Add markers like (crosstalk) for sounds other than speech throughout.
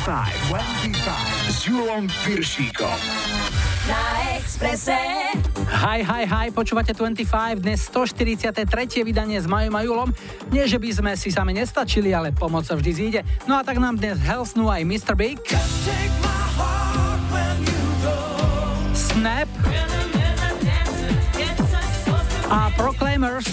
25, 25 s hi, počúvate 25, dnes 143. vydanie s Majom a Julom. Nie, že by sme si sami nestačili, ale pomoc sa vždy zíde. No a tak nám dnes helsnú aj Mr. Big. Snap. A Proclaimers.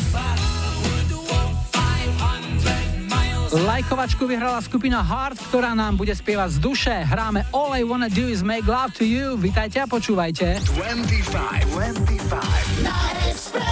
Lajkovačku vyhrala skupina Heart, ktorá nám bude spievať z duše. Hráme All I Wanna Do Is Make Love To You. Vítajte a počúvajte. 25, 25.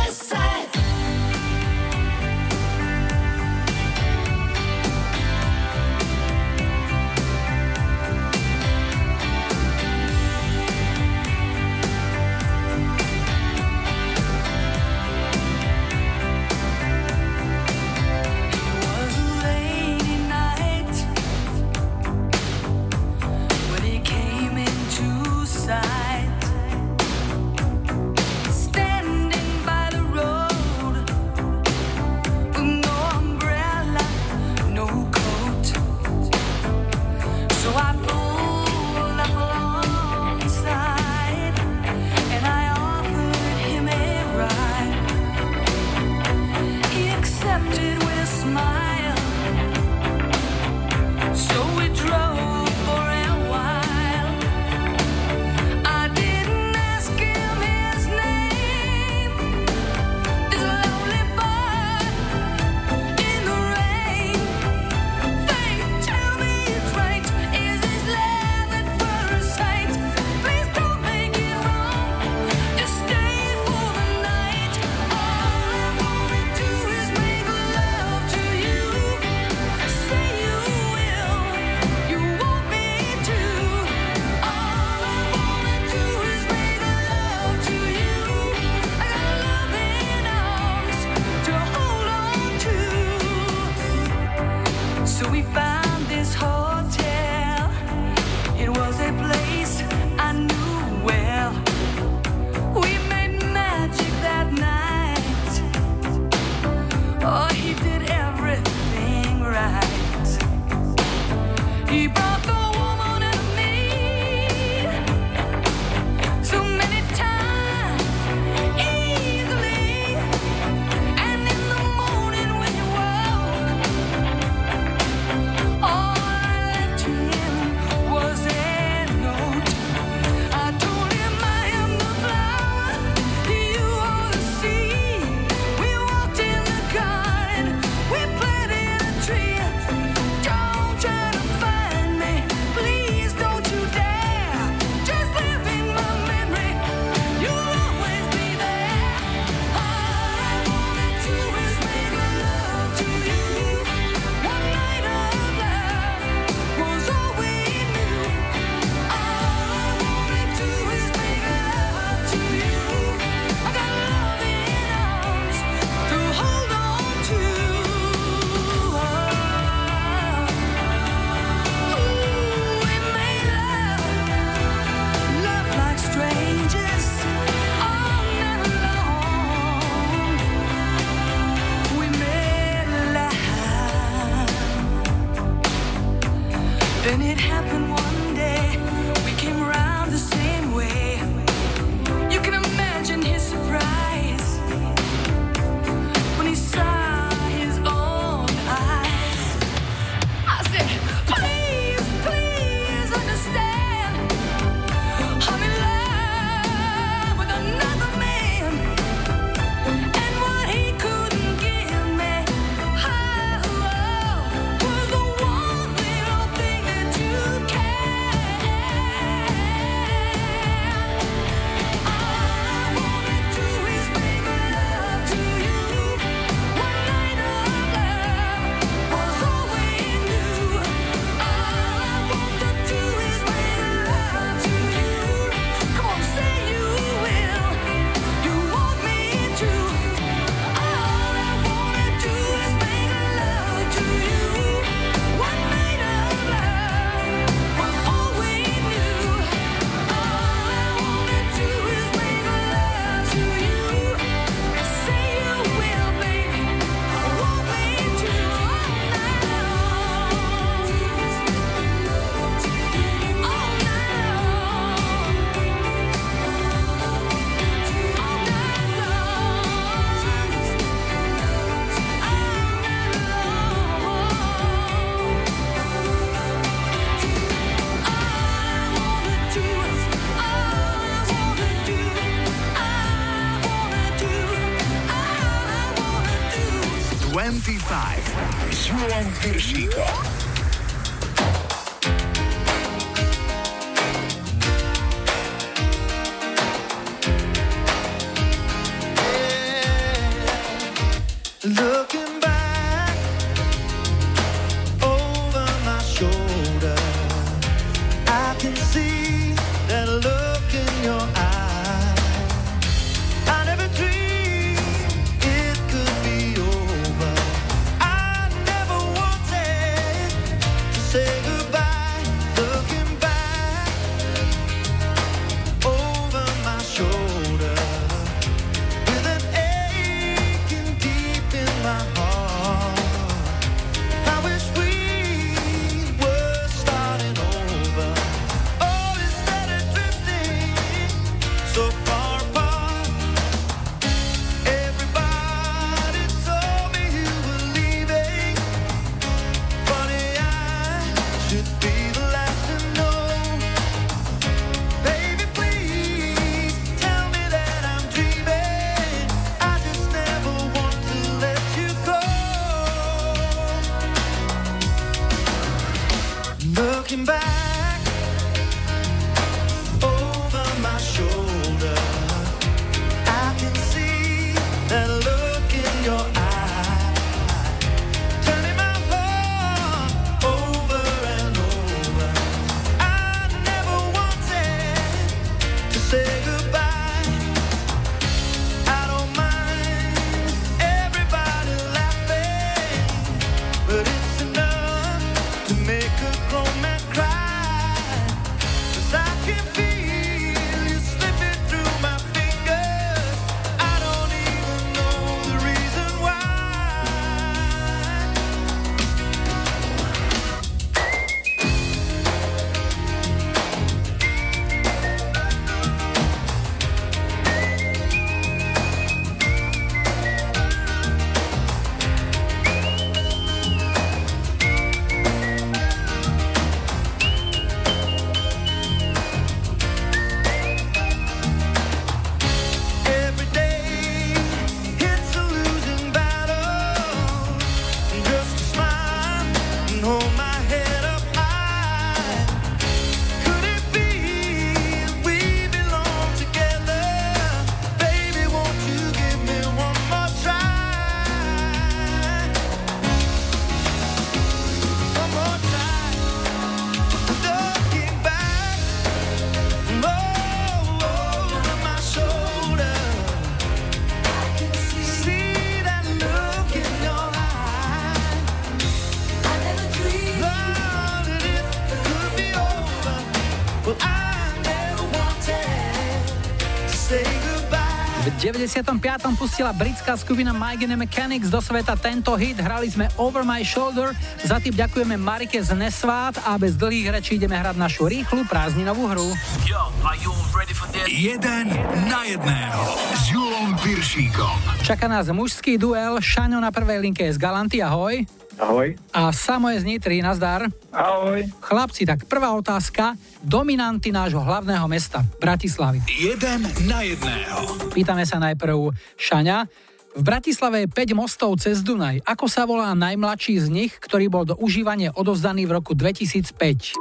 95. pustila britská skupina and the Mechanics do sveta tento hit. Hrali sme Over My Shoulder. Za tým ďakujeme Marike z Nesvát a bez dlhých rečí ideme hrať našu rýchlu prázdninovú hru. Yo, are you ready for this? Jeden na jedného s Julom Piršíkom. Čaká nás mužský duel. Šaňo na prvej linke je z Galanty, ahoj. Ahoj. A Samo je z Nitry, nazdar. Ahoj. Chlapci, tak prvá otázka. Dominanty nášho hlavného mesta, Bratislavy. Jeden na jedného. Pýtame sa najprv Šaňa. V Bratislave je 5 mostov cez Dunaj. Ako sa volá najmladší z nich, ktorý bol do užívania odovzdaný v roku 2005?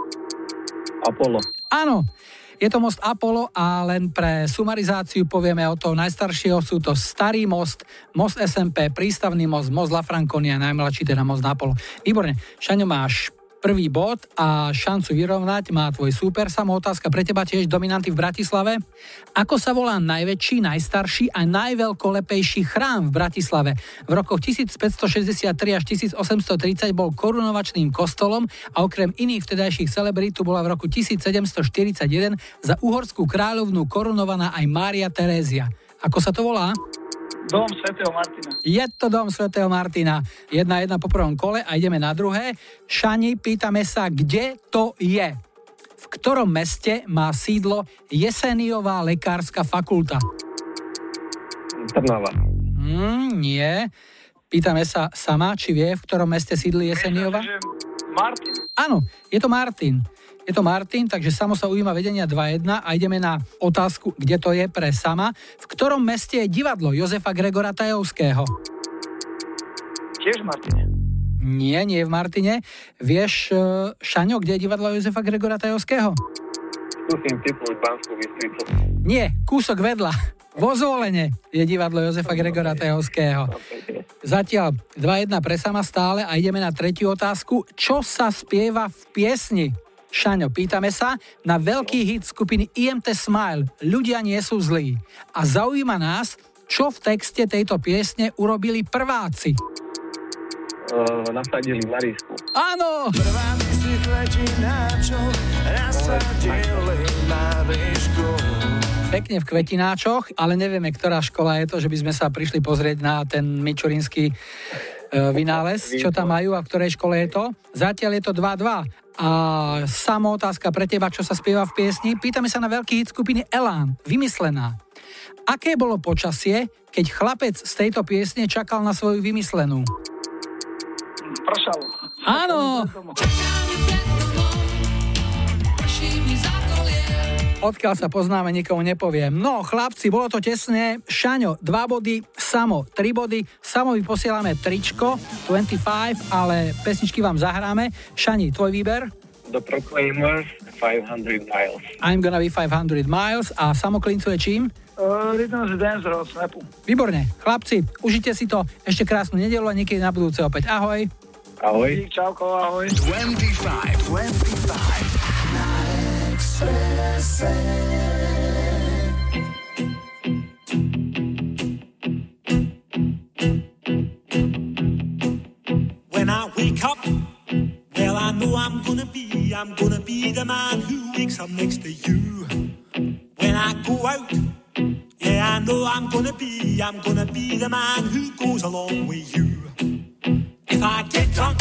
Apollo. Áno, je to most Apollo a len pre sumarizáciu povieme o toho najstaršieho. Sú to Starý most, most SMP, Prístavný most, most La Franconia, najmladší teda most na Apollo. Výborne. Šaňo, máš prvý bod a šancu vyrovnať má tvoj súper. Samo otázka pre teba tiež dominanty v Bratislave. Ako sa volá najväčší, najstarší a najveľkolepejší chrám v Bratislave? V rokoch 1563 až 1830 bol korunovačným kostolom a okrem iných vtedajších celebrít tu bola v roku 1741 za uhorskú kráľovnú korunovaná aj Mária Terézia. Ako sa to volá? Dom svätého Martina. Je to dom svätého Martina. Jedna jedna po prvom kole a ideme na druhé. Šani, pýtame sa, kde to je? V ktorom meste má sídlo Jeseniová lekárska fakulta? Trnava. Mm, nie. Pýtame sa sama, či vie, v ktorom meste sídli Jeseniova? Martin. Áno, je to Martin. Je to Martin, takže Samo sa ujíma vedenia 2-1 a ideme na otázku, kde to je pre Sama. V ktorom meste je divadlo Jozefa Gregora Tajovského? Tiež v Martine. Nie, nie je v Martine. Vieš, e, Šaňo, kde je divadlo Jozefa Gregora Tajovského? Skúsim typnúť Banskú Bystricu. Nie, kúsok vedľa. Vo Zvolene je divadlo Jozefa Gregora Tajovského. Zatiaľ 2-1 pre sama stále a ideme na tretiu otázku. Čo sa spieva v piesni? Šaňo, pýtame sa na veľký hit skupiny IMT Smile Ľudia nie sú zlí. A zaujíma nás, čo v texte tejto piesne urobili prváci. Uh, nasadili Marísku. Áno! Prváci si kvetináčov nasadili Marišku. Pekne v kvetináčoch, ale nevieme, ktorá škola je to, že by sme sa prišli pozrieť na ten mičurínsky e, vynález, čo tam majú a v ktorej škole je to. Zatiaľ je to 2-2. A samo otázka pre teba, čo sa spieva v piesni. Pýtame sa na veľký hit skupiny Elán, vymyslená. Aké bolo počasie, keď chlapec z tejto piesne čakal na svoju vymyslenú? Pršalo. Áno! Odkiaľ sa poznáme, nikomu nepoviem. No, chlapci, bolo to tesne. Šaňo, 2 body, Samo, 3 body. Samovi posielame tričko, 25, ale pesničky vám zahráme. Šani, tvoj výber? The Proclaimers 500 Miles. I'm gonna be 500 miles a Samo klincuje čím? Uh, Rhythm Dancer od Snapu. Výborne. Chlapci, užite si to. Ešte krásnu nedelu a niekedy na budúce opäť. Ahoj. Ahoj. Čauko, ahoj. 25, 25. When I wake up, well I know I'm gonna be, I'm gonna be the man who wakes up next to you. When I go out, yeah I know I'm gonna be, I'm gonna be the man who goes along with you. If I get drunk,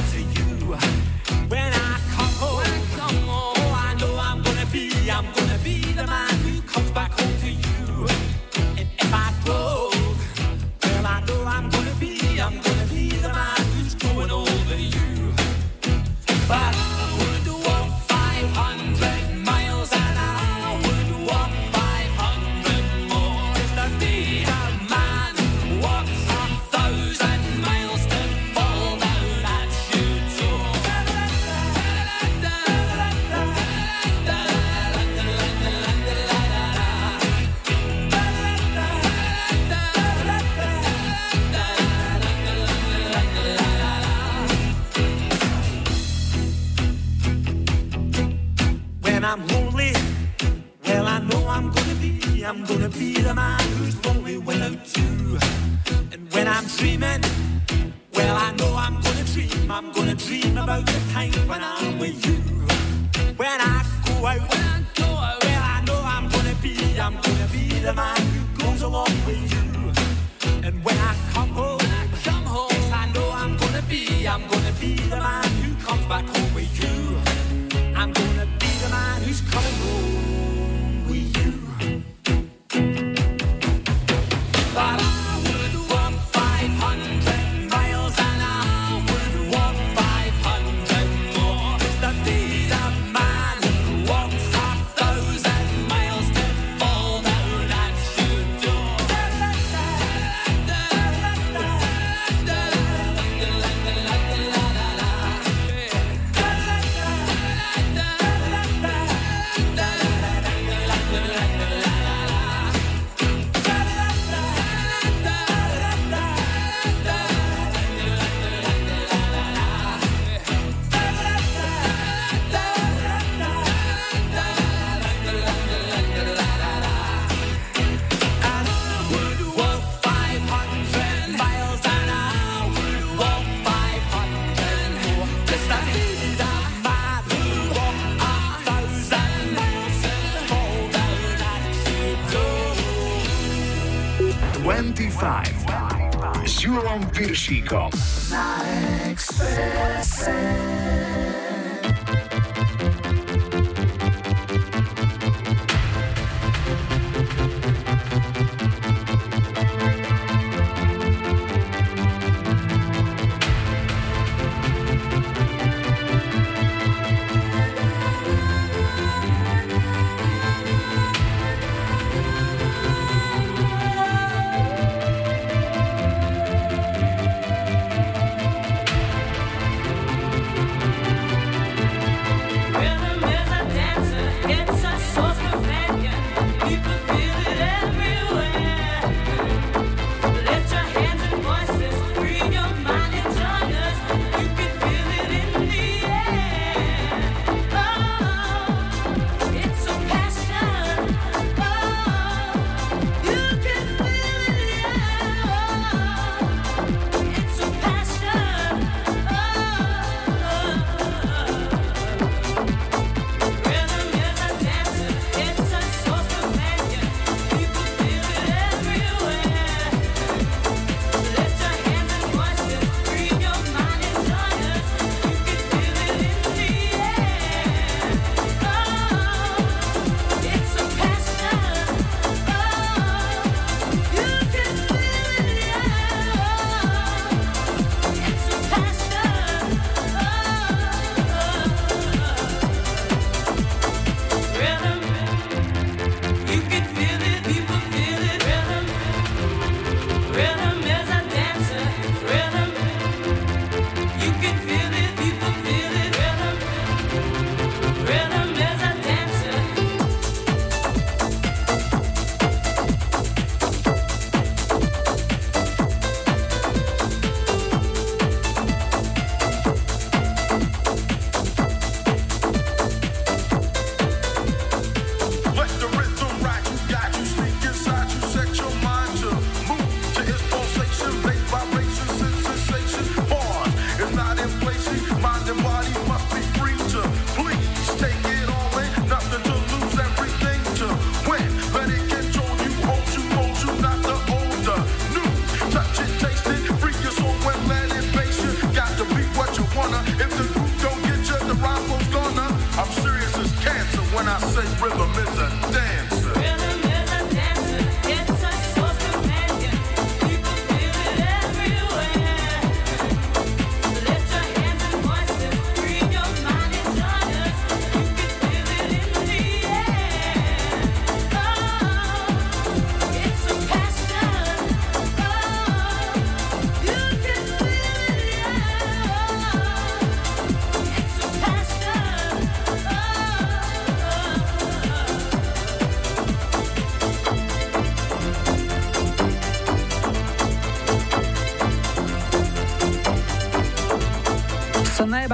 she called.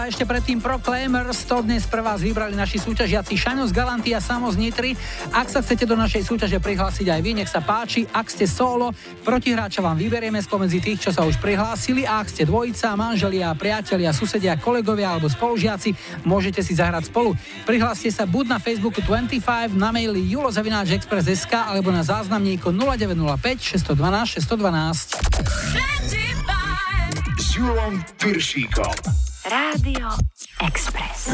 ešte predtým Proclaimers, to dnes pre vás vybrali naši súťažiaci Šaňo z Galanty a Samo z Nitry. Ak sa chcete do našej súťaže prihlásiť aj vy, nech sa páči. Ak ste solo, protihráča vám vyberieme spomedzi tých, čo sa už prihlásili a ak ste dvojica, manželia, priatelia, susedia, kolegovia alebo spolužiaci, môžete si zahrať spolu. Prihláste sa buď na Facebooku 25, na maili julozavináčexpress.sk alebo na záznamníko 0905 612 612. Júlom Piršíkom. Rádio Express.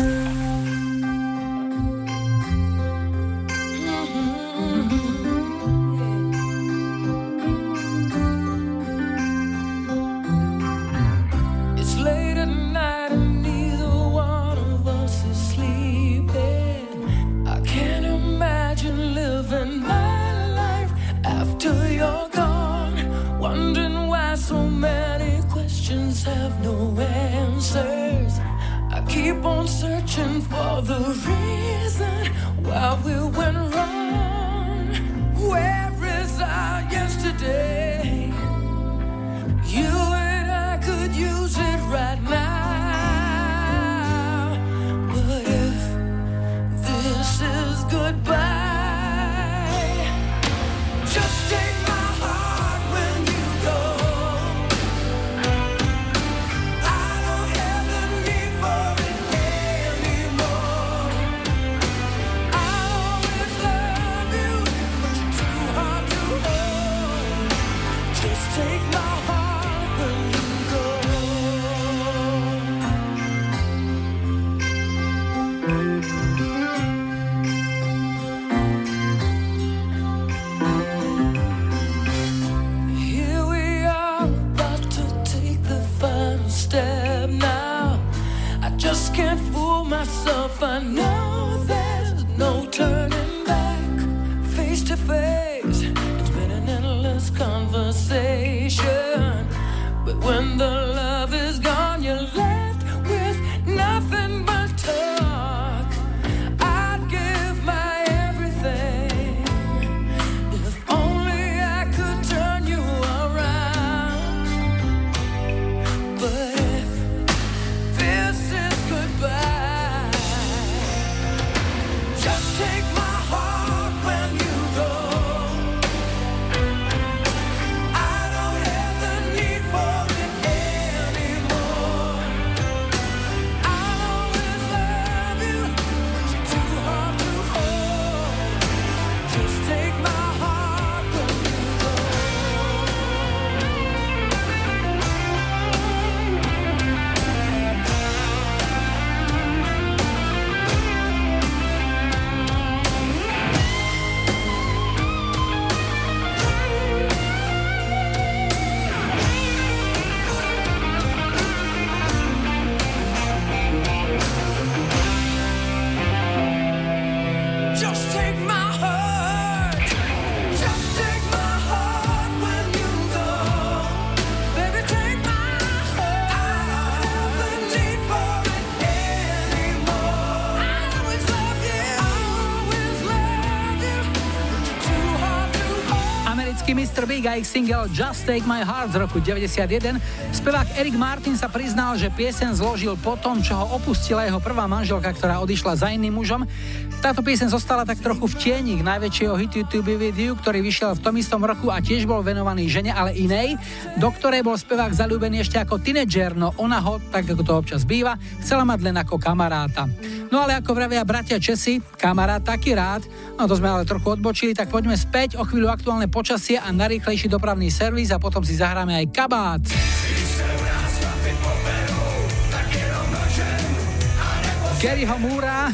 Ich single Just Take My Heart z roku 91. Spevák Eric Martin sa priznal, že piesen zložil po tom, čo ho opustila jeho prvá manželka, ktorá odišla za iným mužom. Táto piesen zostala tak trochu v tieni k najväčšieho hitu To Be With You, ktorý vyšiel v tom istom roku a tiež bol venovaný žene, ale inej, do ktorej bol spevák zalúbený ešte ako tínedžer, no ona ho, tak ako to občas býva, chcela mať len ako kamaráta. No ale ako vravia bratia Česi, kamarát taký rád, no to sme ale trochu odbočili, tak poďme späť o chvíľu aktuálne počasie a najrýchlejší dopravný servis a potom si zahráme aj kabát. Garyho Moora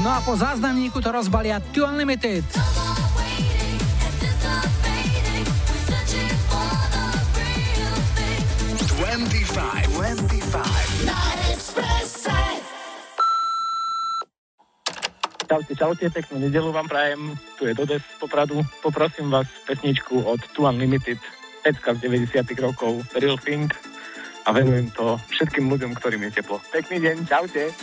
No a po záznamníku to rozbalia Two Unlimited. 25, 25. Čaute, čaute, peknú nedelu vám prajem. Tu je Dodes z Popradu. Poprosím vás pesničku od Two Unlimited, pecka z 90 rokov, Real Thing. A venujem to všetkým ľuďom, ktorým je teplo. Pekný deň, čaute.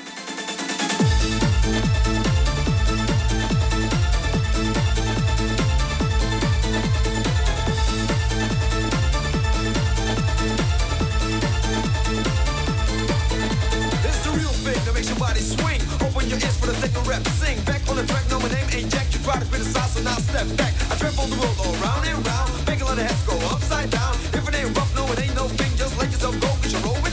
Now step back. I trample the world all round and round. Make a lot of heads go upside down. If it ain't rough, no, it ain't no thing. Just let yourself go, cause you roll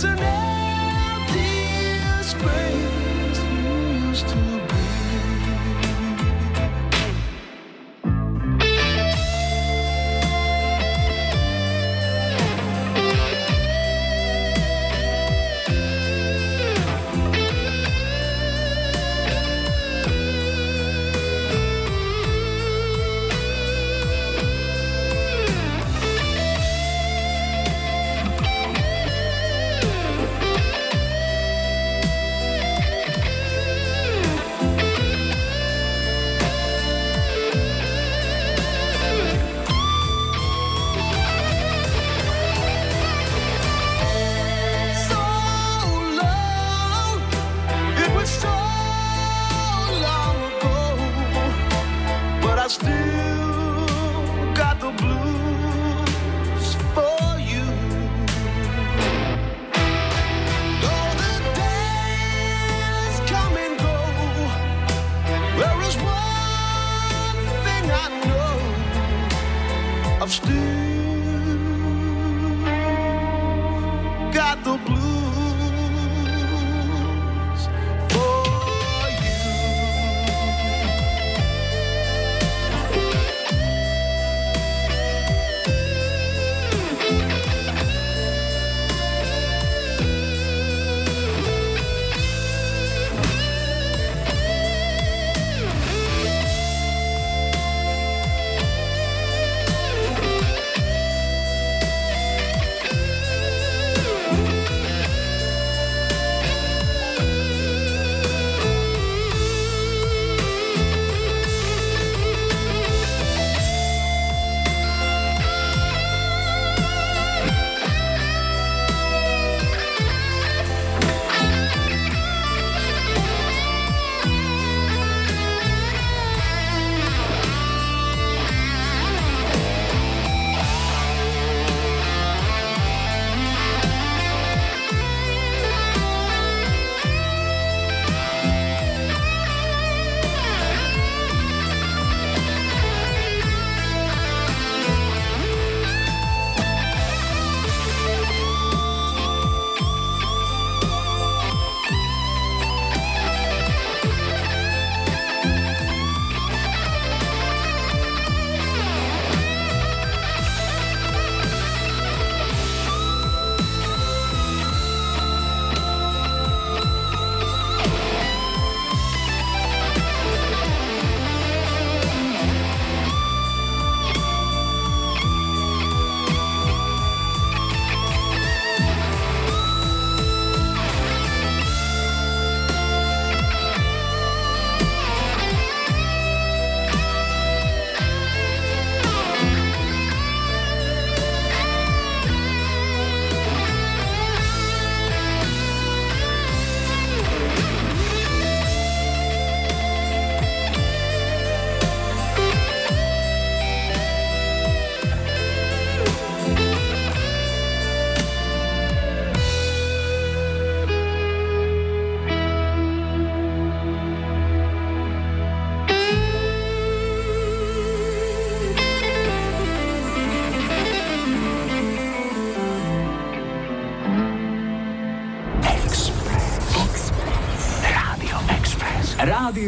doesn't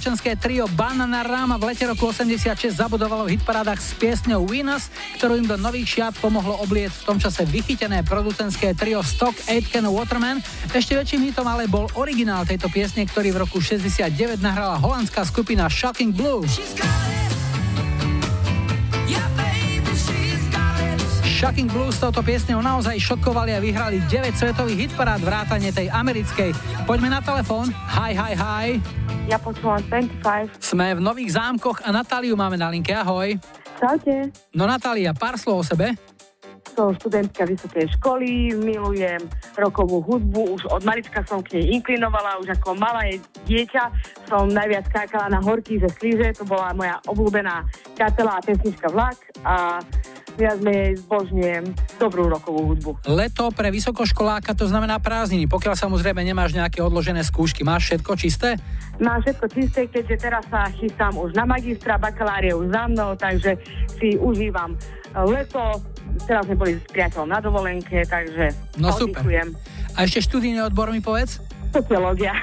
Dievčenské trio Banana Rama v lete roku 86 zabudovalo v hitparádach s piesňou Venus, ktorú im do nových šiat pomohlo obliec v tom čase vychytené producentské trio Stock Aitken Waterman. Ešte väčším hitom ale bol originál tejto piesne, ktorý v roku 69 nahrala holandská skupina Shocking Blue. Shocking Blue s touto piesňou naozaj šokovali a vyhrali 9 svetových hitparád vrátane tej americkej. Poďme na telefón. Hi, hi, hi. Ja počúvam 25. Sme v Nových zámkoch a Natáliu máme na linke. Ahoj. Čaute. No Natália, pár slov o sebe. Som študentka vysokej školy, milujem rokovú hudbu, už od malička som k nej inklinovala, už ako malé dieťa som najviac skákala na horky ze slíže, to bola moja obľúbená kapela a pesnička Vlak a menej zbožňujem dobrú rokovú hudbu. Leto pre vysokoškoláka to znamená prázdniny, pokiaľ samozrejme nemáš nejaké odložené skúšky. Máš všetko čisté? Mám všetko čisté, keďže teraz sa chystám už na magistra, bakalárie už za mnou, takže si užívam leto. Teraz sme boli s priateľom na dovolenke, takže No super. oddychujem. A ešte študijný odbor mi povedz? Sociológia.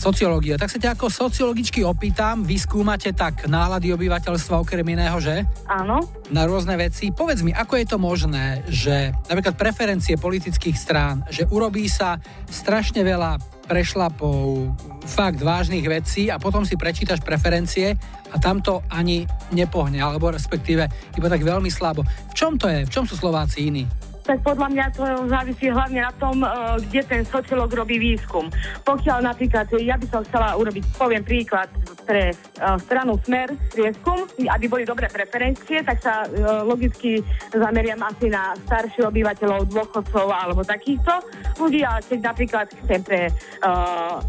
Sociológia. Tak sa ťa ako sociologičky opýtam, vy skúmate tak nálady obyvateľstva okrem iného, že? Áno. Na rôzne veci. Povedz mi, ako je to možné, že napríklad preferencie politických strán, že urobí sa strašne veľa prešlapov, fakt vážnych vecí a potom si prečítaš preferencie a tam to ani nepohne, alebo respektíve iba tak veľmi slabo. V čom to je? V čom sú Slováci iní? Tak podľa mňa to závisí hlavne na tom, eh, kde ten sociológ robí výskum. Pokiaľ napríklad, ja by som chcela urobiť, poviem príklad, pre eh, stranu Smer prieskum, aby boli dobré preferencie, tak sa logicky zameriam asi na starších obyvateľov, dôchodcov alebo takýchto ľudí, ale keď napríklad chcem pre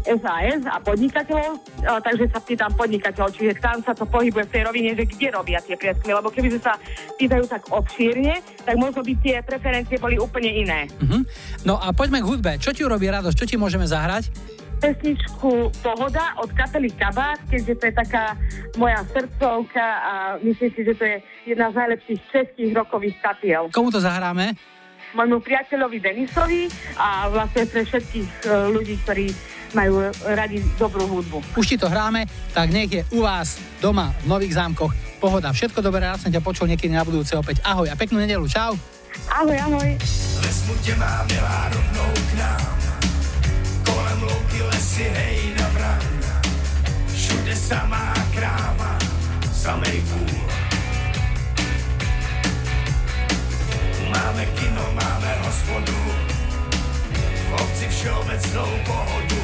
SAS a podnikateľov, takže sa pýtam podnikateľov, čiže tam sa to pohybuje v tej rovine, že kde robia tie prieskumy, lebo keby sa pýtajú tak obšírne, tak možno by tie preferencie boli úplne iné. Mhm. No a poďme k hudbe. Čo ti urobí radosť? Čo ti môžeme zahrať? pesničku Pohoda od kapely Kabát, keďže to je taká moja srdcovka a myslím si, že to je jedna z najlepších českých rokových kapiel. Komu to zahráme? Môjmu priateľovi Denisovi a vlastne pre všetkých e, ľudí, ktorí majú radi dobrú hudbu. Už ti to hráme, tak nech je u vás doma v Nových zámkoch pohoda. Všetko dobré, rád som ťa počul niekedy na budúce opäť. Ahoj a peknú nedelu. Čau. Ahoj, ahoj. Ve smutě má milá rovnou k nám. Kolem louky lesy, hej na bran. Všude samá kráva, samej vůl. Máme kino, máme hospodu, v obci všeobecnou pohodu.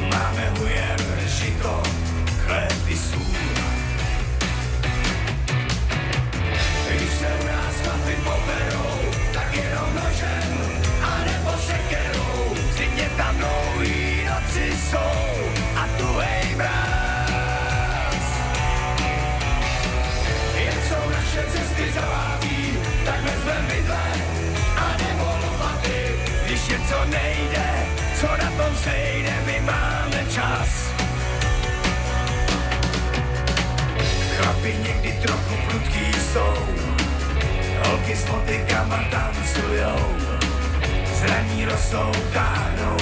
Máme hujer, žito, chléb i sůl. Tak jenom nožem a nebo sekerou. Zimě tam dlouhý noci jsou a tu hej mráz. Jak jsou naše cesty zaváví, tak vezmem vidle a nebo lopaty. Když něco nejde, co na tom sejde, my máme čas. Chlapi někdy trochu prudký jsou, holky s motykama tancujou, zraní rosou, táhnou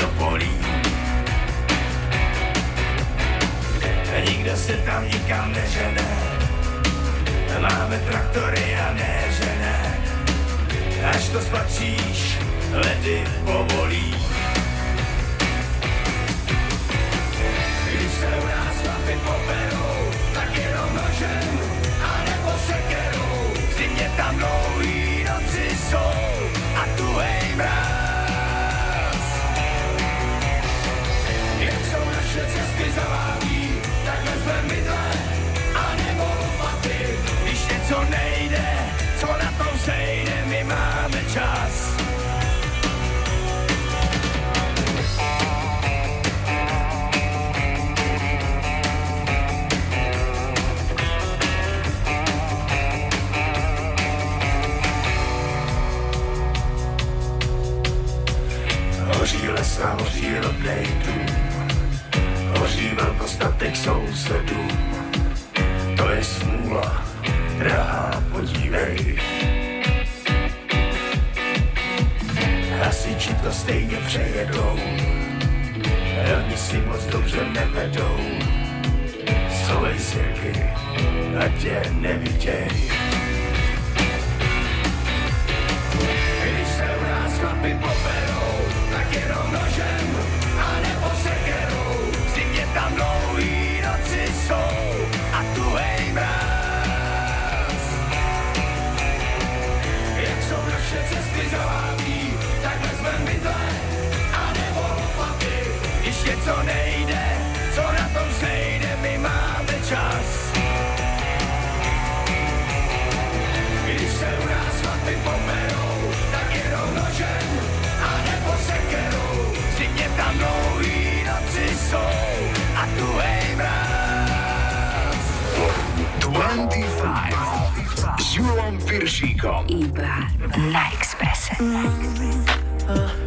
do polí. Nikdo se tam nikam nežene, máme traktory a ne až to spatříš, ledy povolí. Když se u nás chlapi poberou, Zimě tam dlouhý noci jsou a tu hej mráz. Jak jsou naše cesty zaváví, tak vezmem mydle a nebo lopaty. Když něco nejde, co na tom sejde, my máme čas. A hoří velkostatek sousedů. To je smůla, drahá, podívej. Hasiči to stejně přejedou, oni si moc dobře nevedou. Schovej sirky, ať tě neviděj. Když se u nás chlapi poberou, tak jenom nožem Něco nejde, co na tom sejde, my máme čas. Když se u nás chlapi poberou, tak jenom nožem a nebo sekerou. V zimě tam dlouhý noci jsou a tu hej mráz. 25 s Julom Piršíkom. Iba na Exprese. Yeah,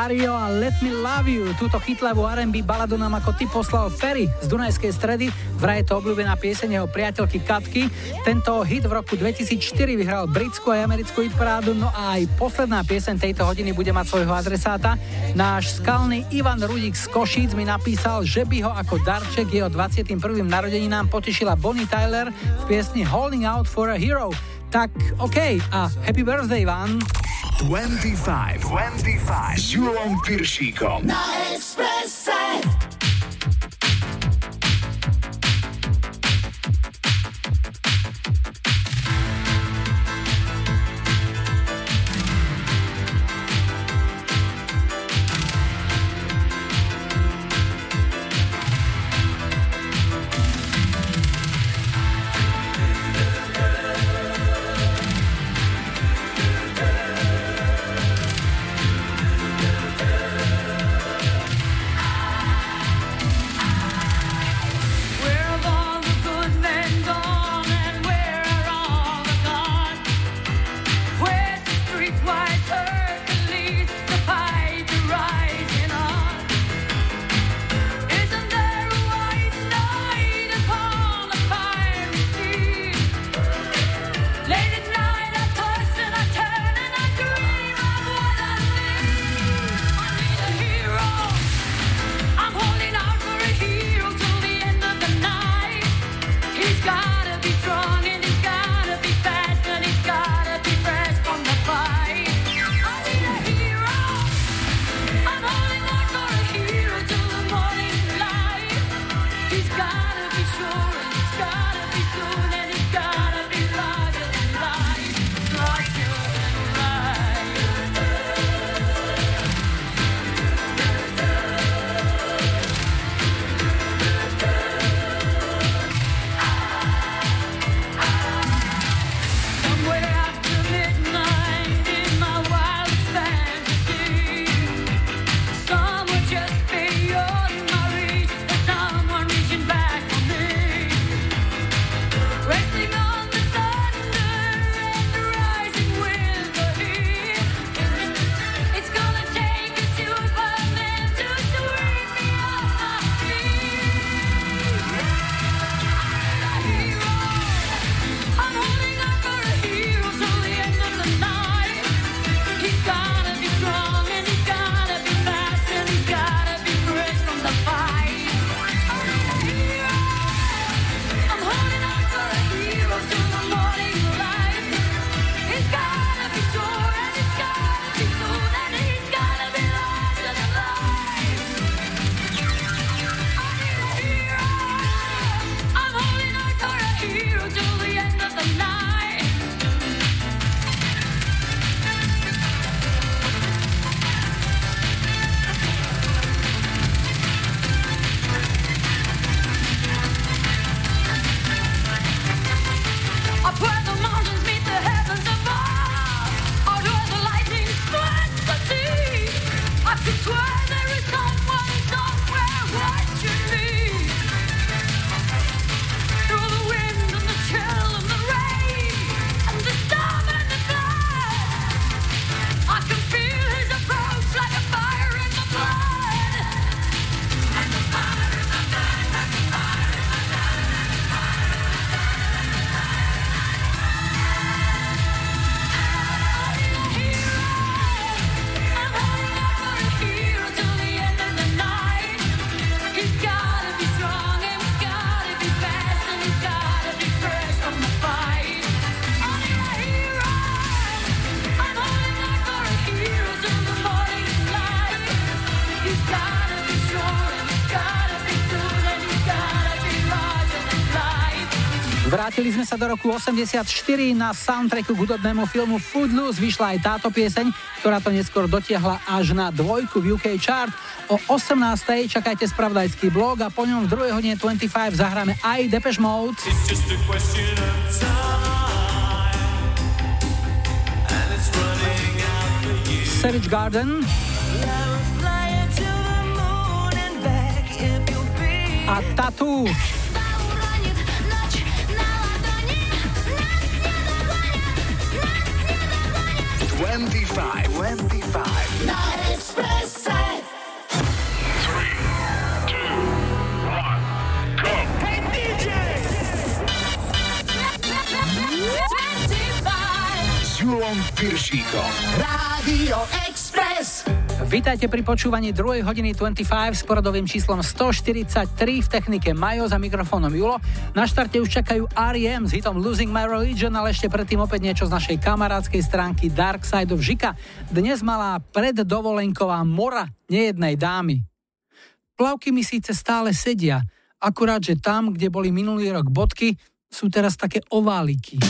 Mario a Let Me Love You. Túto chytlavú R&B baladu nám ako ty poslal Ferry z Dunajskej stredy. Vraj je to obľúbená pieseň jeho priateľky Katky. Tento hit v roku 2004 vyhral britskú a americkú hit no a aj posledná pieseň tejto hodiny bude mať svojho adresáta. Náš skalný Ivan Rudík z Košíc mi napísal, že by ho ako darček jeho 21. narodeninám potešila Bonnie Tyler v piesni Holding Out for a Hero. Tak OK a happy birthday vám! 25. 25. S Júlom Piršíkom. Na Expresse. Sa do roku 84 na soundtracku k hudobnému filmu Footloose vyšla aj táto pieseň, ktorá to neskôr dotiahla až na dvojku v UK chart. O 18. čakajte spravodajský blog a po ňom v druhej hodine 25 zahráme aj Depeche Mode. Savage Garden a Tattoo. 25, 25. Na Expresse. Hey DJ! S Julom Piršíkom. Radio Express. Vítajte pri počúvaní 2. hodiny 25 s poradovým číslom 143 v technike Majo za mikrofónom Julo. Na štarte už čakajú R.E.M. s hitom Losing My Religion, ale ešte predtým opäť niečo z našej kamarádskej stránky Dark Side of Žika. Dnes malá preddovolenková mora nejednej dámy. Plavky mi síce stále sedia, akurát, že tam, kde boli minulý rok bodky, sú teraz také ováliky.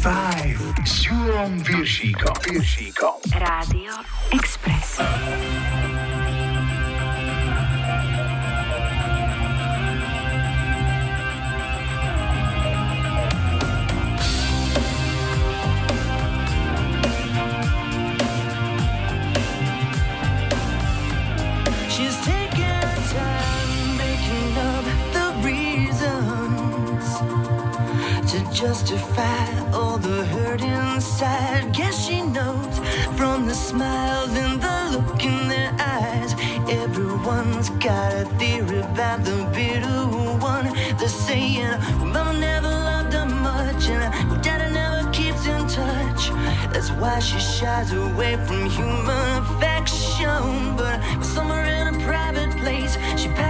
25 s Julom Viršíkom. Viršíkom. Rádio Express. Justify all the hurt inside. Guess she knows from the smiles and the look in their eyes. Everyone's got a theory about the bitter one. They're saying, Mama never loved her much, and Daddy never keeps in touch. That's why she shies away from human affection. But somewhere in a private place, she packs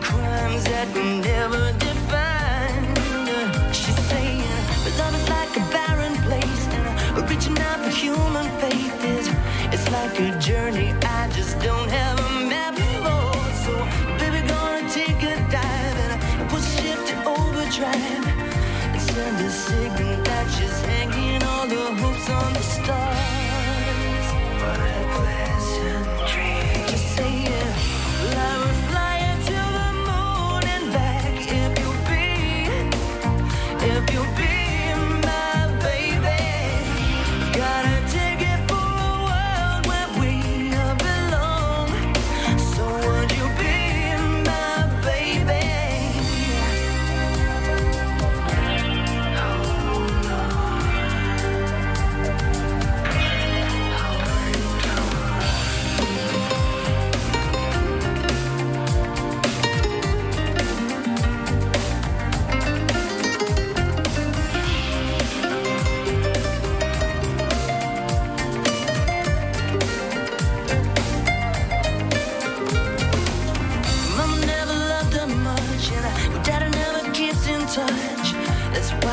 Crimes that were never defined. She's saying, but love is like a barren place, and reaching out for human faith is it's like a journey I just don't have a map for. So, baby, gonna take a dive and put shift to overdrive and send a signal that she's hanging all the hopes on the stars. What a pleasant dream. Just saying,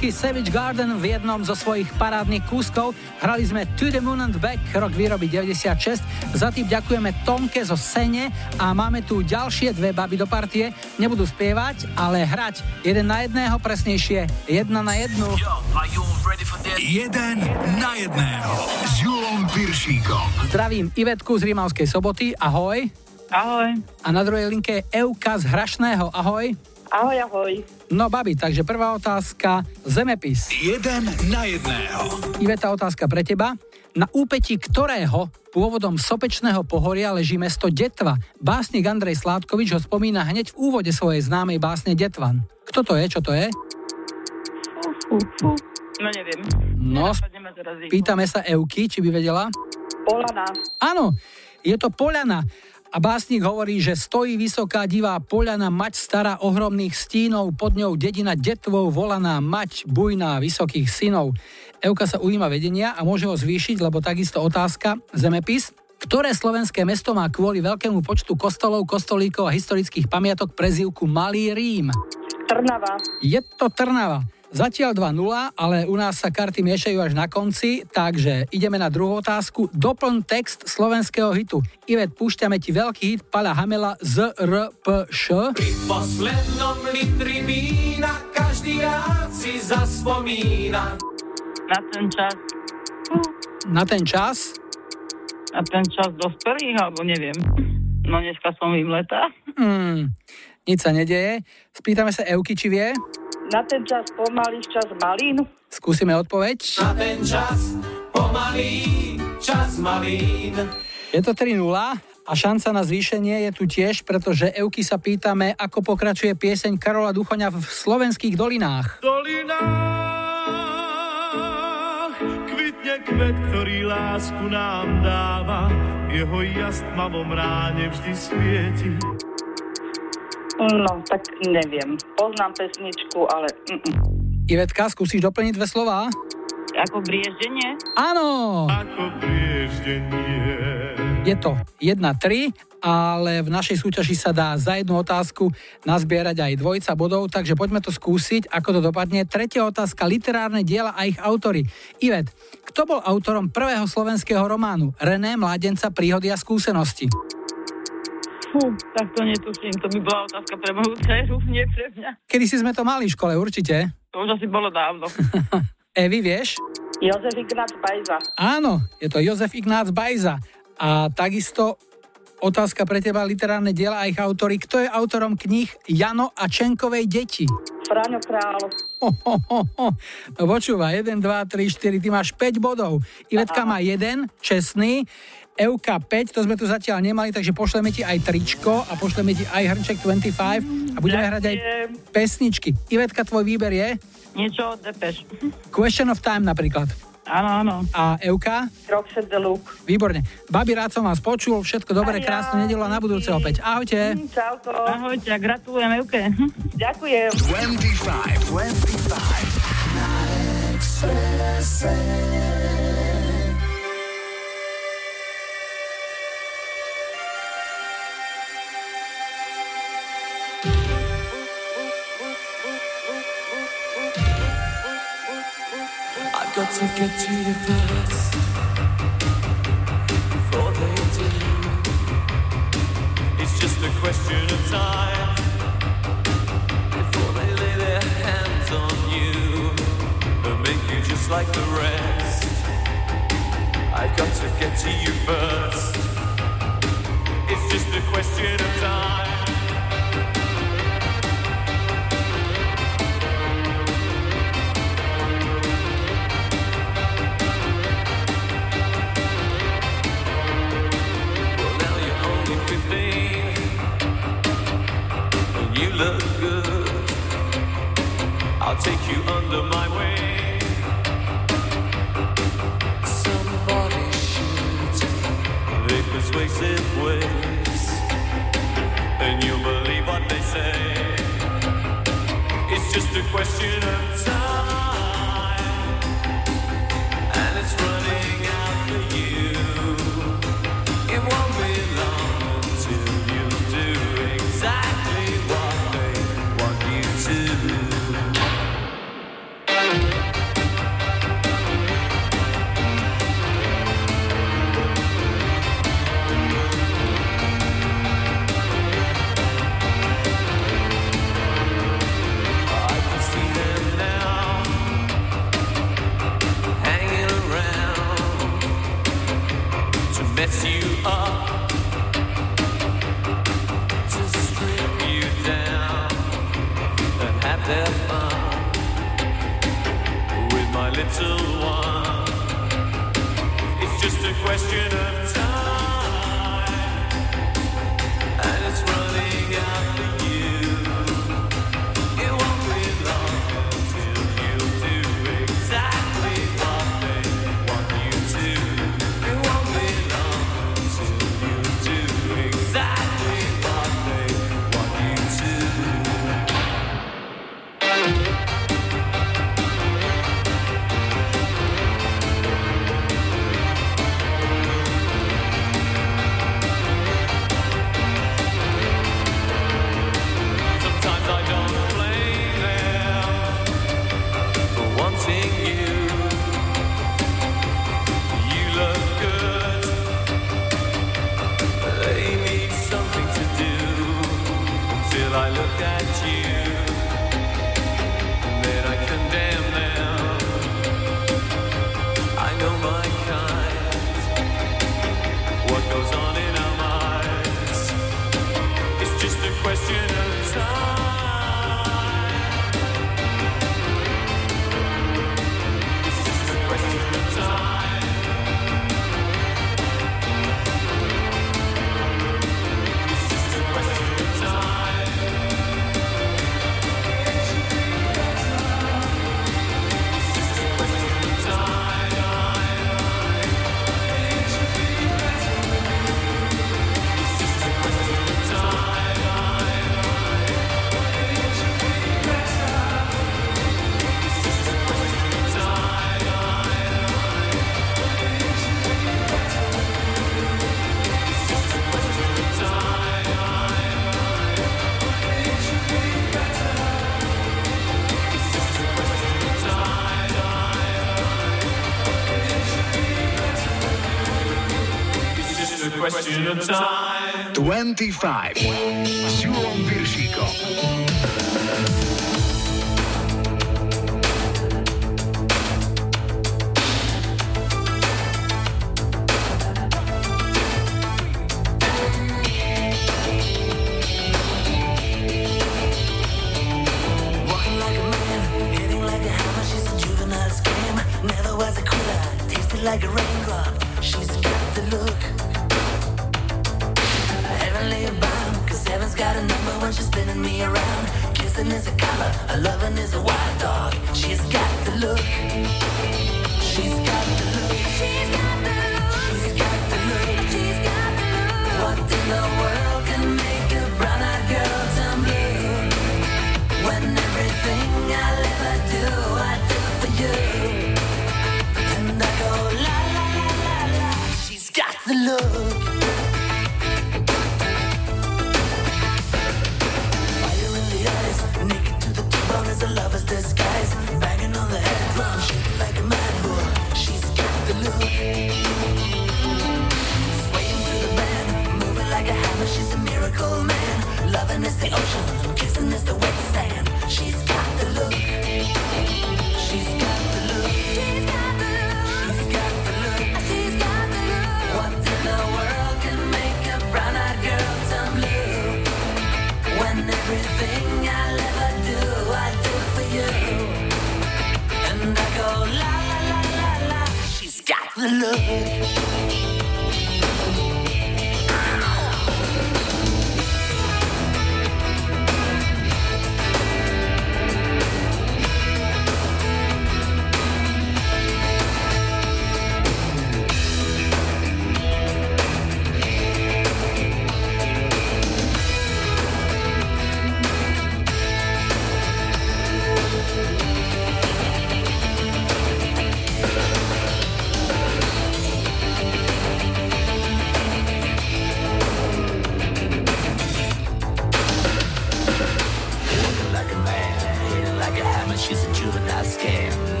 Austrálsky Savage Garden v jednom zo svojich parádnych kúskov. Hrali sme To the Moon and Back, rok výroby 96. Za tým ďakujeme Tomke zo Sene a máme tu ďalšie dve baby do partie. Nebudú spievať, ale hrať. Jeden na jedného, presnejšie jedna na jednu. Jeden na jedného s Julom Piršíkom. Zdravím Ivetku z Rímavskej soboty, ahoj. Ahoj. A na druhej linke je Euka z Hrašného, ahoj. Ahoj, ahoj. No babi, takže prvá otázka, zemepis. Jeden na jedného. Iveta, otázka pre teba. Na úpetí ktorého pôvodom sopečného pohoria leží mesto Detva? Básnik Andrej Sládkovič ho spomína hneď v úvode svojej známej básne Detvan. Kto to je? Čo to je? No neviem. No, pýtame sa Euky, či by vedela. Polana. Áno, je to Poľana. A básnik hovorí, že stojí vysoká divá poľana, mať stará ohromných stínov, pod ňou dedina detvou volaná, mať bujná vysokých synov. Euka sa ujíma vedenia a môže ho zvýšiť, lebo takisto otázka, zemepis. Ktoré slovenské mesto má kvôli veľkému počtu kostolov, kostolíkov a historických pamiatok prezývku Malý Rím? Trnava. Je to Trnava. Zatiaľ 2-0, ale u nás sa karty miešajú až na konci, takže ideme na druhú otázku. Doplň text slovenského hitu. Ivet, púšťame ti veľký hit Pala Hamela z RPŠ. Pri poslednom litri vína každý rád si zaspomína. Na ten čas. Na ten čas? Na ten čas dospelých, alebo neviem. No dneska som vymletá. Hmm, nič sa nedeje. Spýtame sa Euky, či vie. Na ten čas pomalý čas malín. Skúsime odpoveď. Na ten čas pomalý čas malín. Je to 3-0 a šanca na zvýšenie je tu tiež, pretože Euky sa pýtame, ako pokračuje pieseň Karola Duchoňa v slovenských dolinách. dolinách kvitne kvet, ktorý lásku nám dáva. Jeho jas tmavom ráne vždy svieti. No, tak neviem. Poznám pesničku, ale... Mm-mm. Ivetka, skúsiš doplniť dve slova? Ako brieždenie? Áno! Ako prieždenie. Je to 1-3, ale v našej súťaži sa dá za jednu otázku nazbierať aj dvojica bodov, takže poďme to skúsiť, ako to dopadne. Tretia otázka, literárne diela a ich autory. Ivet, kto bol autorom prvého slovenského románu René Mládenca, príhody a skúsenosti? Fú, tak to netuším. To by bola otázka pre moju dceru, nie pre mňa. Kedy si sme to mali v škole, určite. To už asi bolo dávno. (laughs) Evi, vieš? Jozef Ignác Bajza. Áno, je to Jozef Ignác Bajza. A takisto otázka pre teba, literárne diela a ich autory. Kto je autorom kníh Jano a Čenkovej deti? Fráňo Král. Ho, ho, ho, ho. No počúva, 1, 2, 3, 4, ty máš 5 bodov. Ivetka má 1, čestný. Euka 5, to sme tu zatiaľ nemali, takže pošleme ti aj tričko a pošleme ti aj hrnček 25 a budeme hrať aj pesničky. Ivetka, tvoj výber je? Niečo od Depeš. Question of Time napríklad. Áno, áno. A Euka? Roxette de Luke. Výborne. Babi, rád som vás počul, všetko dobré, ja. krásne nedelo a na budúce opäť. Ahojte. Čauko. Ahojte a gratulujem Euke. Ďakujem. 25, 25. I've got to get to you first before they do. It's just a question of time before they lay their hands on you and make you just like the rest. I've got to get to you first. It's just a question of time. Look good. I'll take you under my wing. Somebody should the persuasive ways, and you'll believe what they say. It's just a question of time, just a question of time, 25. 25. Kissing is the wet sand. She's got the look. She's got the look. She's got the look. She's got the look. What in the world can make a brown-eyed girl turn blue? When everything I'll ever do, I do for you. And I go la la la la la. She's got the look.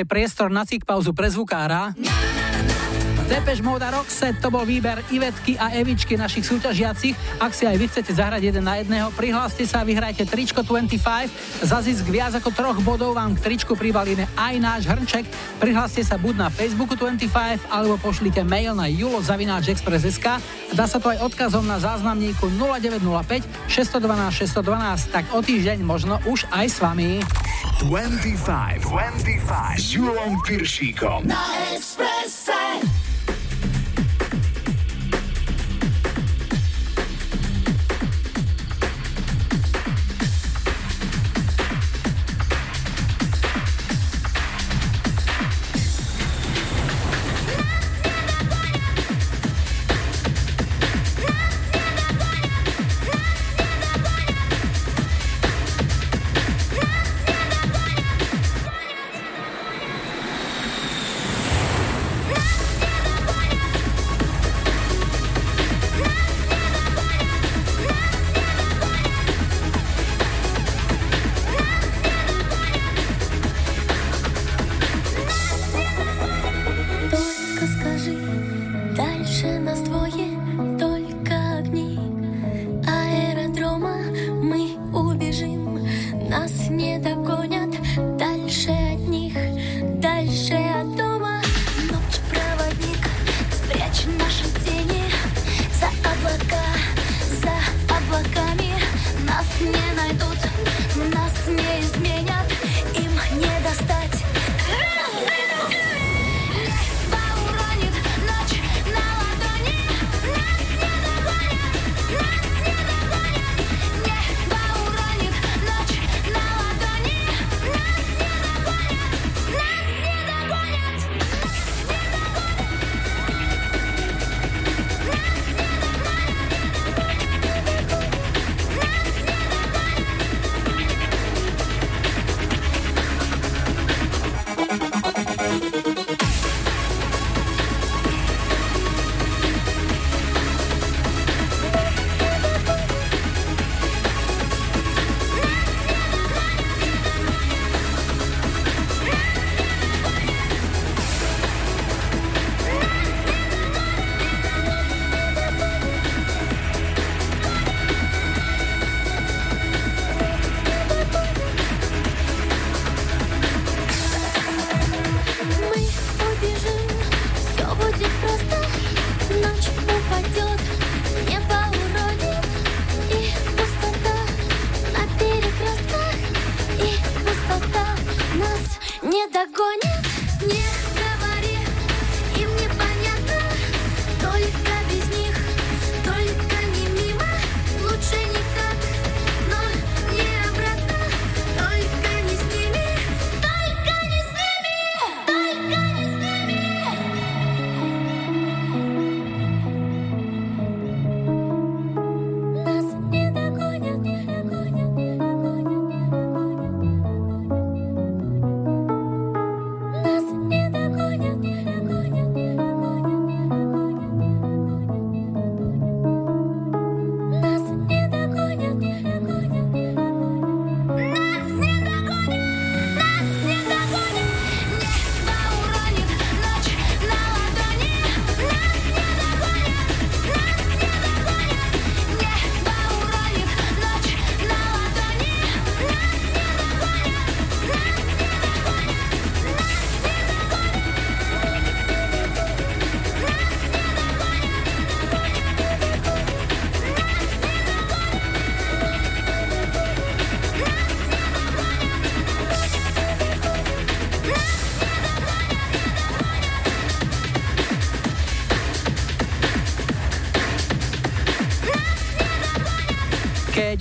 Je priestor na cik pauzu pre zvukára. Depeche Mode a to bol výber Ivetky a Evičky našich súťažiacich. Ak si aj vy chcete zahrať jeden na jedného, prihláste sa a vyhrajte tričko 25. Za zisk viac ako troch bodov vám k tričku pribalíme aj náš hrnček. Prihláste sa buď na Facebooku 25 alebo pošlite mail na julozavináčexpress.sk. Dá sa to aj odkazom na záznamníku 0905 612 612, tak o týždeň možno už aj s vami. 25 25 s Julom Piršíkom. Na Expresse.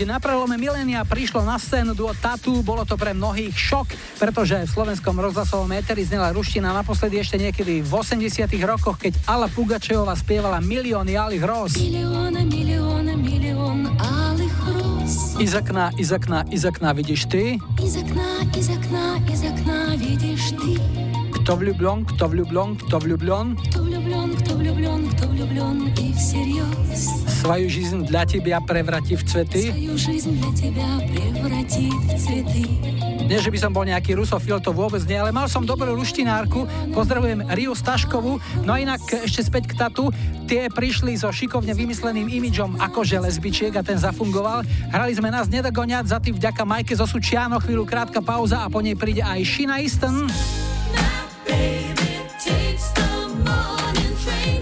na prelome milénia prišlo na scénu duo Tatu, bolo to pre mnohých šok, pretože v slovenskom rozhlasovom éteri znela ruština naposledy ešte niekedy v 80 rokoch, keď Ala Pugačevová spievala milióny alých roz. Миллиона, миллиона, миллион алых роз. Iz okna, iz okna, iz okna vidíš ty, Из окна, из окна, из окна видишь ты. kto vľubľon, kto vľubľon, kto vľubľon, Кто влюблен, кто влюблен, кто влюблен и всерьез. svoju жизнь для тебя prevratí v cvety. Свою жизнь для тебя превратит в цветы. Nie, že by som bol nejaký rusofil, to vôbec nie, ale mal som dobrú ruštinárku. Pozdravujem Riu Staškovu. No a inak ešte späť k tatu. Tie prišli so šikovne vymysleným imidžom akože lesbičiek a ten zafungoval. Hrali sme nás nedogoňať, za tým vďaka Majke zo Sučiano, chvíľu krátka pauza a po nej príde aj Shina Easton.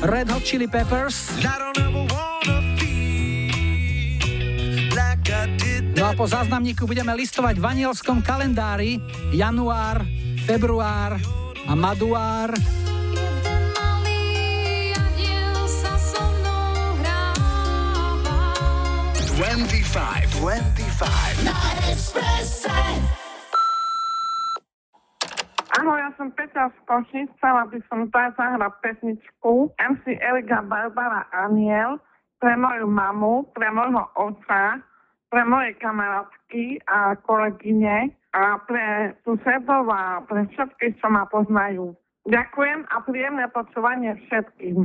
Red Hot Chili Peppers. No a po záznamníku budeme listovať v anielskom kalendári január, február a maduár. Twenty-five. Ahoj, ja som Petra z Košic, chcela by som dať zahrať pesničku MC Erika Barbara Aniel pre moju mamu, pre môjho otca, pre moje kamarátky a kolegyne a pre susedov a pre všetkých, čo ma poznajú. Ďakujem a príjemné počúvanie všetkým.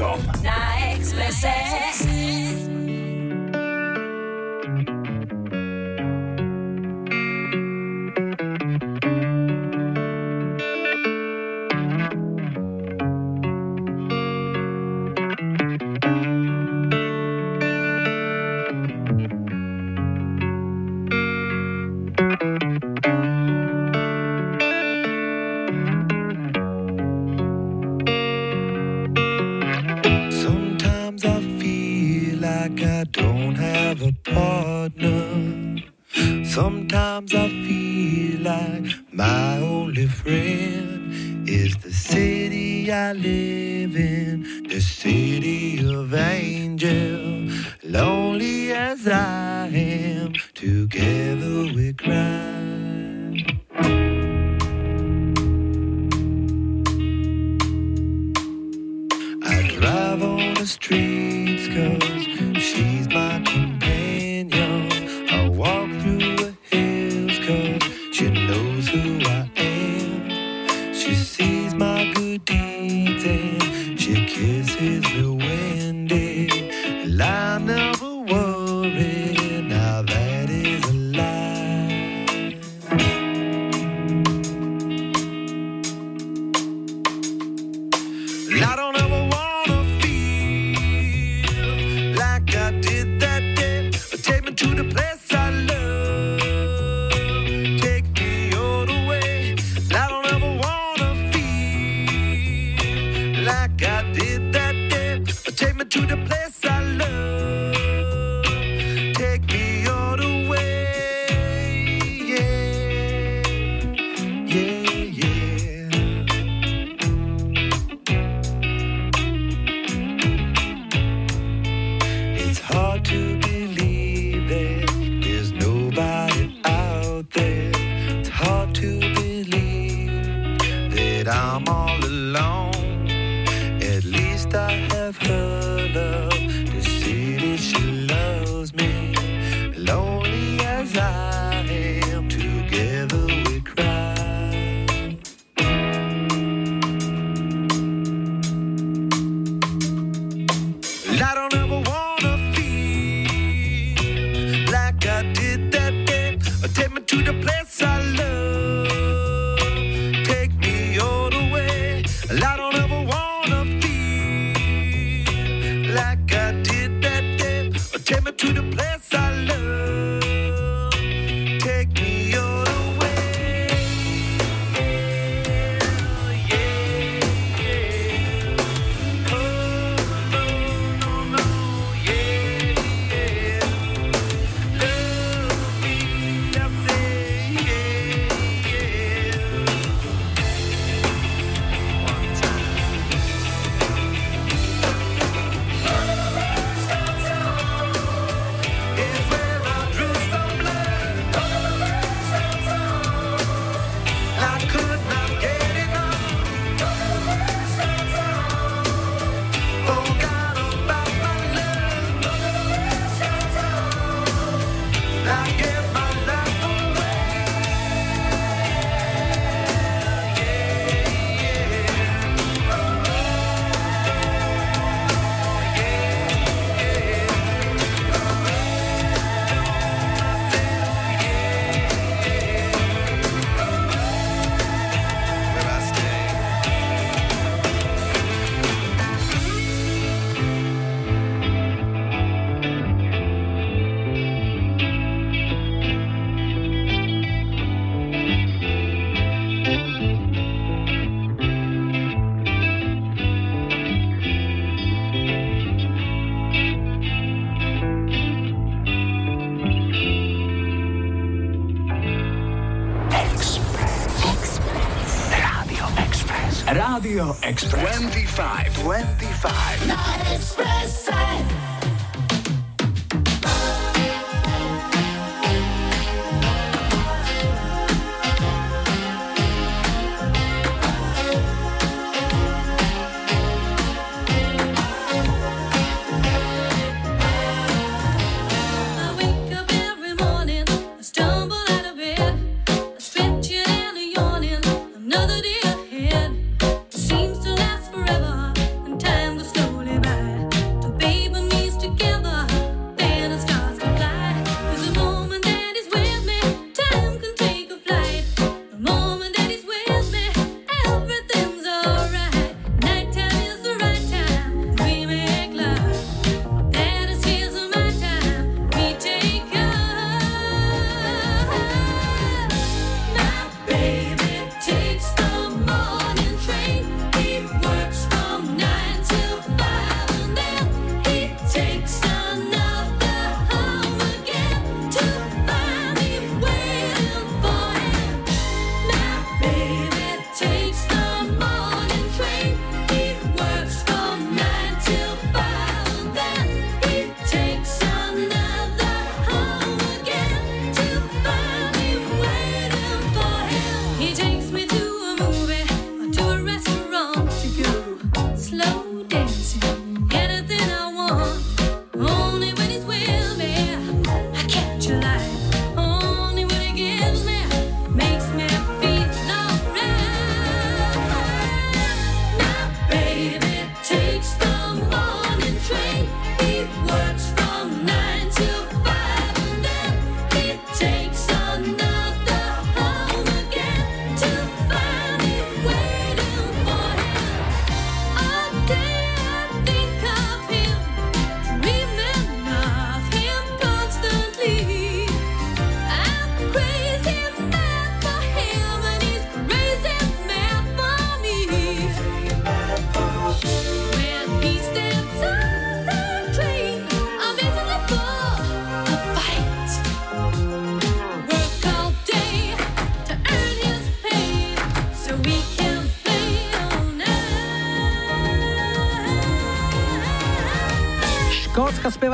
Piršíkom. Na Expresse.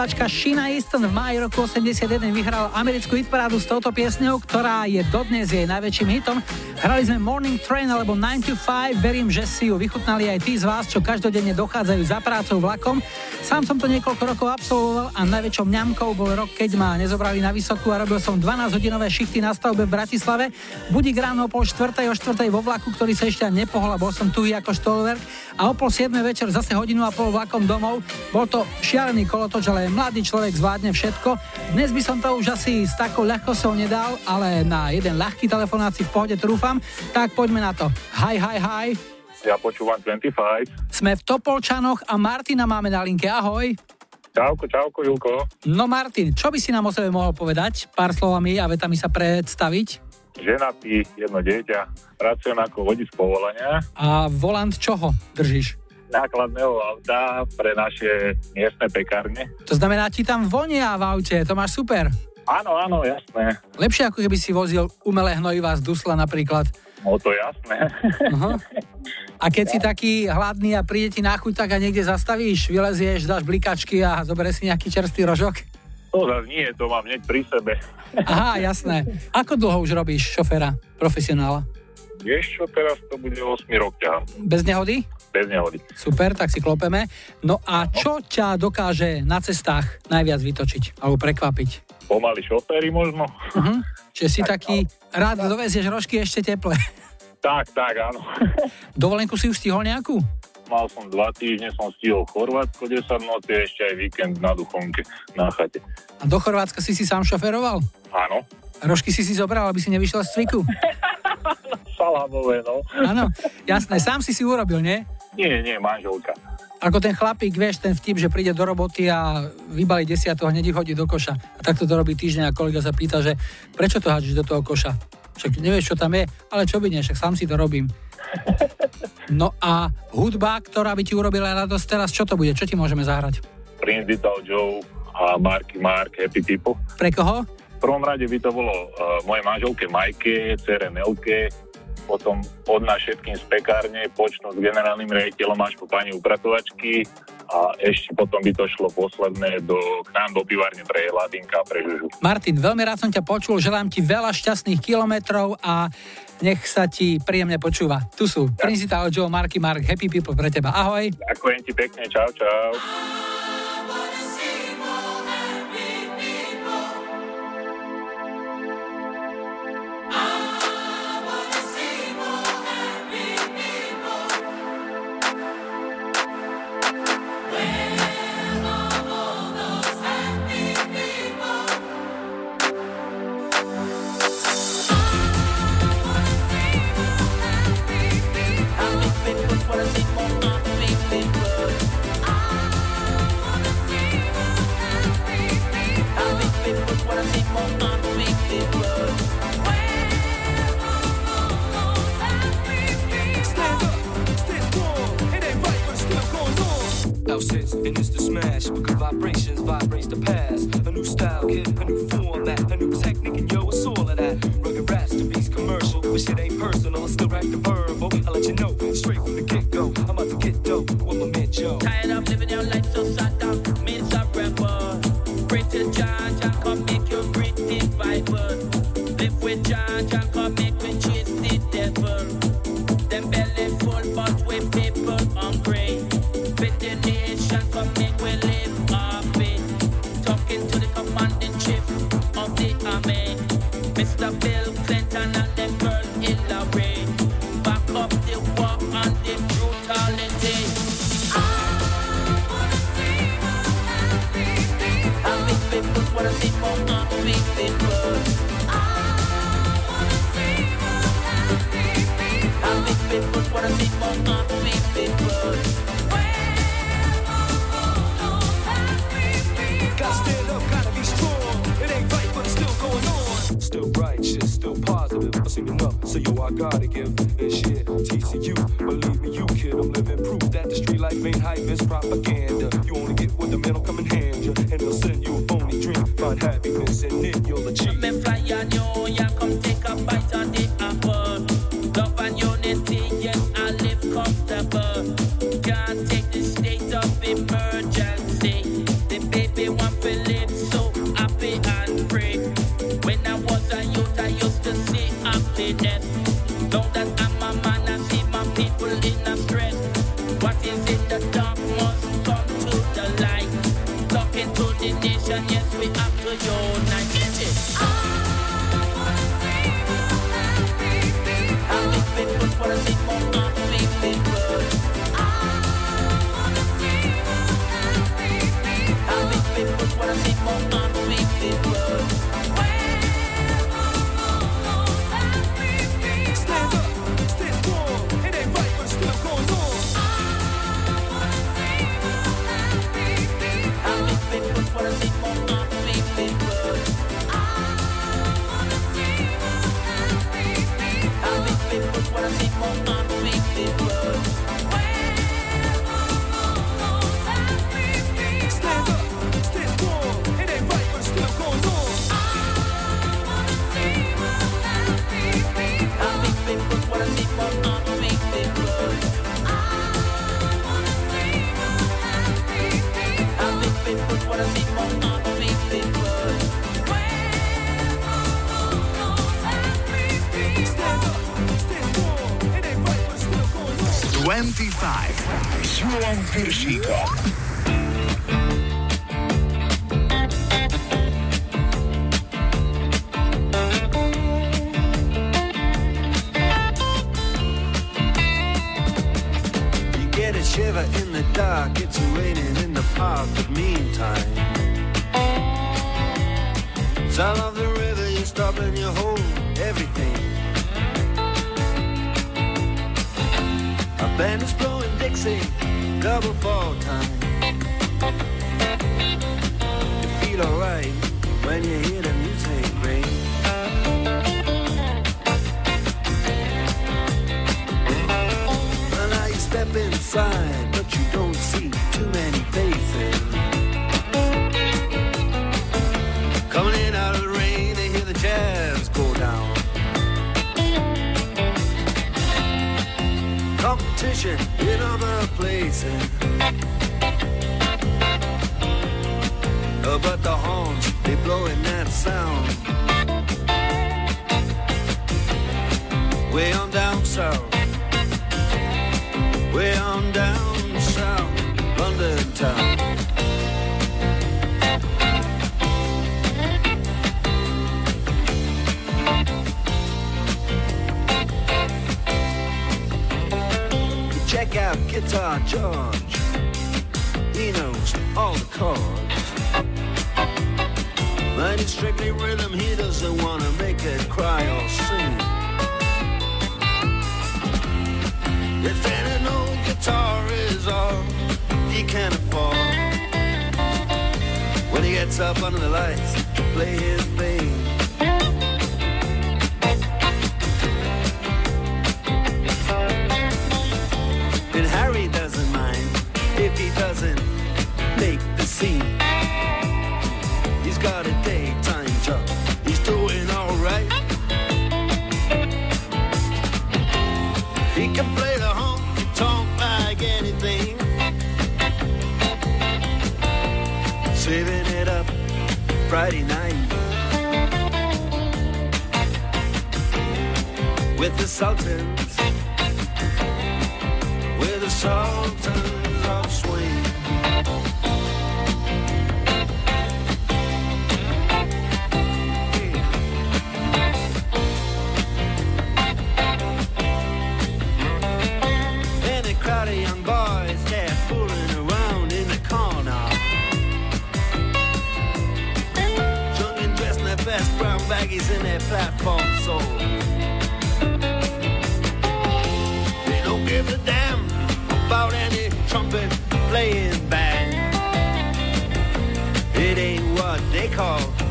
Škótska spevačka Sheena Easton v máji roku 81 vyhrala americkú hitparádu s touto piesňou, ktorá je dodnes jej najväčším hitom. Hrali sme Morning Train alebo 9 to 5, verím, že si ju vychutnali aj tí z vás, čo každodenne dochádzajú za prácou vlakom. Sám som to niekoľko rokov absolvoval a najväčšou mňamkou bol rok, keď ma nezobrali na vysokú a robil som 12-hodinové šichty na stavbe v Bratislave. Budík ráno o pol štvrtej, o štvrtej vo vlaku, ktorý sa ešte nepohol a bol som tuhý ako štolverk a o pol siedmej večer zase hodinu a pol vlakom domov. Bol to šialený kolotoč, ale mladý človek zvládne všetko. Dnes by som to už asi s takou ľahkosťou nedal, ale na jeden ľahký telefonát si v pohode trúfam. Tak poďme na to. Hi, hi, hi. Ja počúvam 25. Sme v Topolčanoch a Martina máme na linke. Ahoj. Čauko, čauko, Julko. No Martin, čo by si nám o sebe mohol povedať? Pár slovami a vetami sa predstaviť. Ženatý, jedno dieťa, pracujem ako vodič povolania A volant čoho držíš? nákladného auta pre naše miestne pekárne. To znamená, ti tam vonia v aute, to máš super. Áno, áno, jasné. Lepšie ako keby si vozil umelé hnojivá z dusla napríklad. No to jasné. Aha. A keď si taký hladný a príde ti na chuť, tak a niekde zastavíš, vylezieš, dáš blikačky a zoberieš si nejaký čerstvý rožok? To zase nie, to mám hneď pri sebe. Aha, jasné. Ako dlho už robíš šoféra, profesionála? Vieš čo, teraz to bude 8 rok ťahám. Bez nehody? Bez nehody. Super, tak si klopeme. No a čo ťa dokáže na cestách najviac vytočiť alebo prekvapiť? Pomaly šoféry možno. Uh-huh. Čiže si taký rád dovezieš rožky ešte teple. Tak, tak, áno. (laughs) Dovolenku si už stihol nejakú? Mal som dva týždne, som stihol Chorvátsko 10 noci, ešte aj víkend na Duchonke na chate. A do Chorvátska si si sám šoferoval? Áno. Rožky si si zobral, aby si nevyšiel z cviku? (laughs) Salámové, no. Áno, jasné, sám si si urobil, nie? Nie, nie, manželka. Ako ten chlapík, vieš, ten vtip, že príde do roboty a vybali desiatého, hneď ich hodí do koša. A takto to robí týždeň a kolega sa pýta, že prečo to hádžeš do toho koša? Však nevieš, čo tam je, ale čo by nie, však sám si to robím. (laughs) No a hudba, ktorá by ti urobila radosť teraz, čo to bude? Čo ti môžeme zahrať? Prince Little Joe a Marky Mark, Happy People. Pre koho? V prvom rade by to bolo uh, mojej manželke Majke, cere Nelke potom od nás všetkým z pekárne, počnú s generálnym rejiteľom až po pani upratovačky a ešte potom by to šlo posledné do, k nám do pivárne pre Hladinka a pre Žužu. Martin, veľmi rád som ťa počul, želám ti veľa šťastných kilometrov a nech sa ti príjemne počúva. Tu sú Princita Ojo, Marky Mark, Happy People pre teba. Ahoj. Ďakujem ti pekne, čau, čau.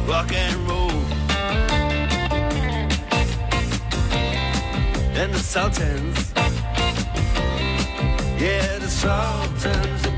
Rock and roll. And the Sultans, yeah, the Sultans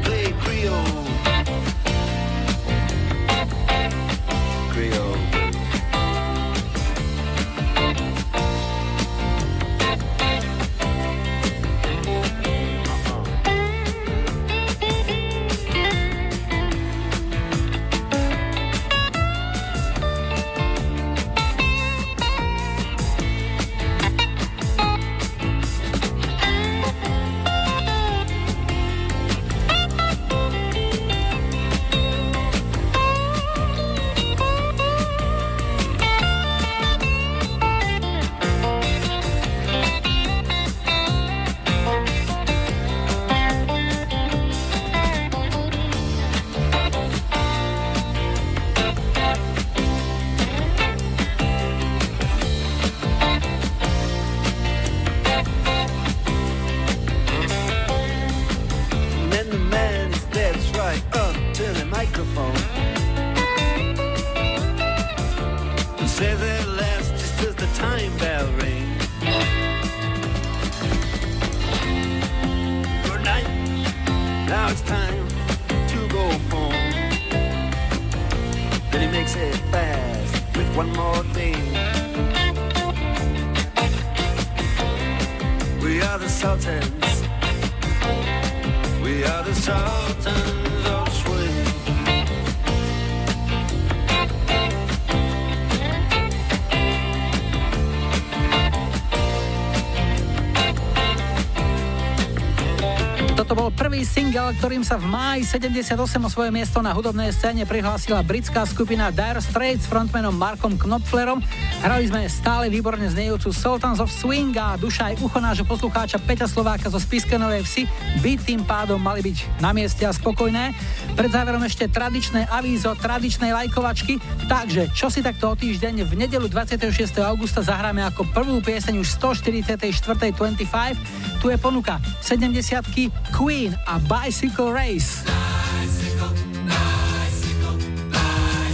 single, ktorým sa v máji 78 o svoje miesto na hudobnej scéne prihlásila britská skupina Dire Straits s frontmanom Markom Knopflerom. Hrali sme stále výborne znejúcu Sultans of Swing a duša aj ucho nášho poslucháča Peťa Slováka zo Spiskenovej vsi by tým pádom mali byť na mieste a spokojné. Pred záverom ešte tradičné avízo tradičnej lajkovačky, takže čo si takto o týždeň v nedelu 26. augusta zahráme ako prvú pieseň už 144.25. Tu je ponuka 70 Queen a Bicycle Race.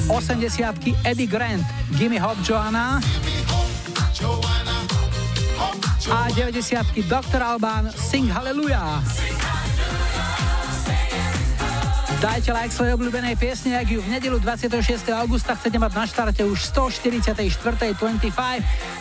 80 Eddie Grant, Gimme Hop Joanna a 90 Dr. Alban Sing Hallelujah. Dajte like svojej obľúbenej piesne, ak ju v nedelu 26. augusta chcete mať na štarte už 144.25.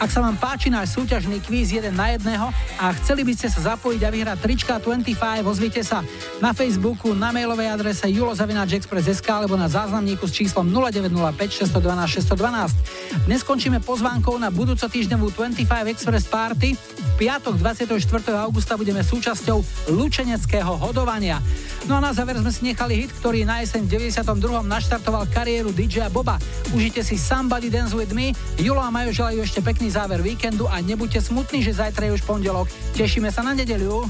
Ak sa vám páči náš súťažný kvíz jeden na jedného a chceli by ste sa zapojiť a vyhrať trička 25, ozvite sa na Facebooku, na mailovej adrese julozavináčexpress.sk alebo na záznamníku s číslom 0905 612 612. Dnes končíme pozvánkou na budúco týždňovú 25 Express Party piatok 24. augusta budeme súčasťou lučeneckého hodovania. No a na záver sme si nechali hit, ktorý na jeseň 92. naštartoval kariéru DJ Boba. Užite si Somebody Dance With Me. Julo a Majo želajú ešte pekný záver víkendu a nebuďte smutní, že zajtra je už pondelok. Tešíme sa na nedeliu.